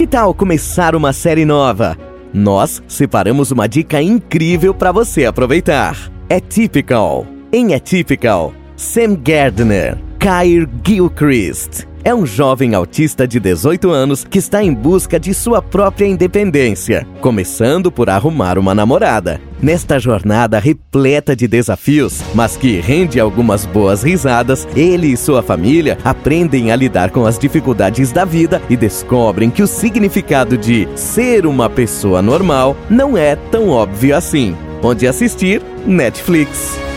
Que tal começar uma série nova? Nós separamos uma dica incrível para você aproveitar. É Typical. Em Atypical, Sam Gardner, Kyr Gilchrist. É um jovem autista de 18 anos que está em busca de sua própria independência, começando por arrumar uma namorada. Nesta jornada repleta de desafios, mas que rende algumas boas risadas, ele e sua família aprendem a lidar com as dificuldades da vida e descobrem que o significado de ser uma pessoa normal não é tão óbvio assim. Onde assistir? Netflix.